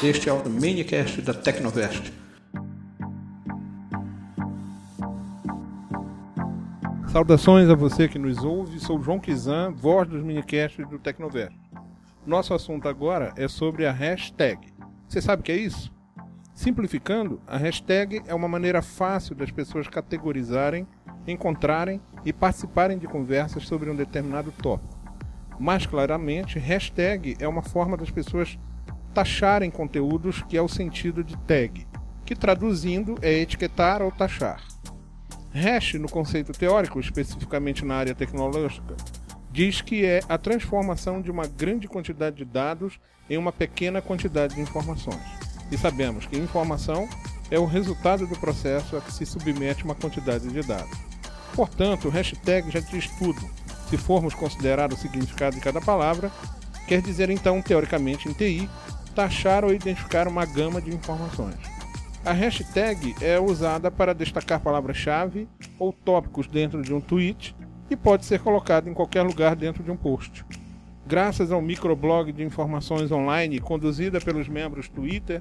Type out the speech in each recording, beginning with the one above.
Este é o minicast da Tecnovest. Saudações a você que nos ouve, sou João Kizan, voz dos minicasts do Tecnovest. Nosso assunto agora é sobre a hashtag. Você sabe o que é isso? Simplificando, a hashtag é uma maneira fácil das pessoas categorizarem, encontrarem e participarem de conversas sobre um determinado tópico. Mais claramente, hashtag é uma forma das pessoas taxarem conteúdos que é o sentido de tag, que traduzindo é etiquetar ou taxar. Hash, no conceito teórico, especificamente na área tecnológica, diz que é a transformação de uma grande quantidade de dados em uma pequena quantidade de informações. E sabemos que informação é o resultado do processo a que se submete uma quantidade de dados. Portanto, o hashtag já diz tudo. Se formos considerar o significado de cada palavra, quer dizer então, teoricamente, em TI, taxar ou identificar uma gama de informações. A hashtag é usada para destacar palavras-chave ou tópicos dentro de um tweet e pode ser colocada em qualquer lugar dentro de um post. Graças ao microblog de informações online conduzida pelos membros Twitter,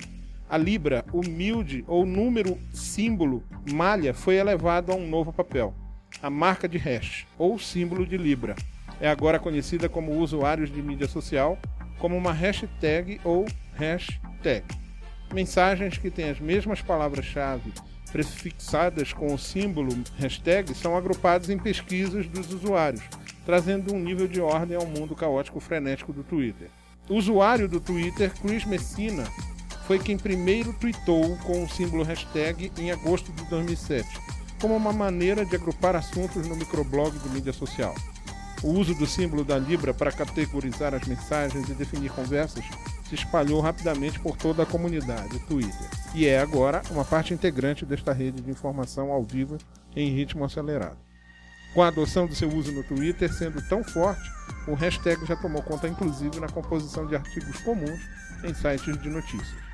a Libra, humilde ou número símbolo malha foi elevado a um novo papel. A marca de hash, ou símbolo de Libra, é agora conhecida como usuários de mídia social como uma hashtag ou hashtag. Mensagens que têm as mesmas palavras-chave prefixadas com o símbolo hashtag são agrupadas em pesquisas dos usuários, trazendo um nível de ordem ao mundo caótico frenético do Twitter. O usuário do Twitter, Chris Messina, foi quem primeiro tweetou com o símbolo hashtag em agosto de 2007, como uma maneira de agrupar assuntos no microblog de mídia social. O uso do símbolo da Libra para categorizar as mensagens e definir conversas se espalhou rapidamente por toda a comunidade Twitter e é agora uma parte integrante desta rede de informação ao vivo em ritmo acelerado. Com a adoção do seu uso no Twitter sendo tão forte, o hashtag já tomou conta inclusive na composição de artigos comuns em sites de notícias.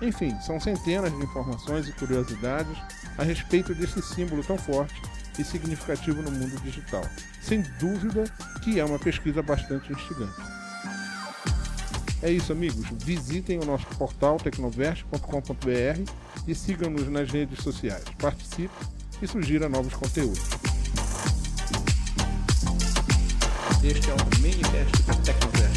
Enfim, são centenas de informações e curiosidades a respeito desse símbolo tão forte e significativo no mundo digital. Sem dúvida que é uma pesquisa bastante instigante. É isso, amigos. Visitem o nosso portal tecnovest.com.br e sigam-nos nas redes sociais. Participe e sugira novos conteúdos. Este é o minicast da Tecnovest.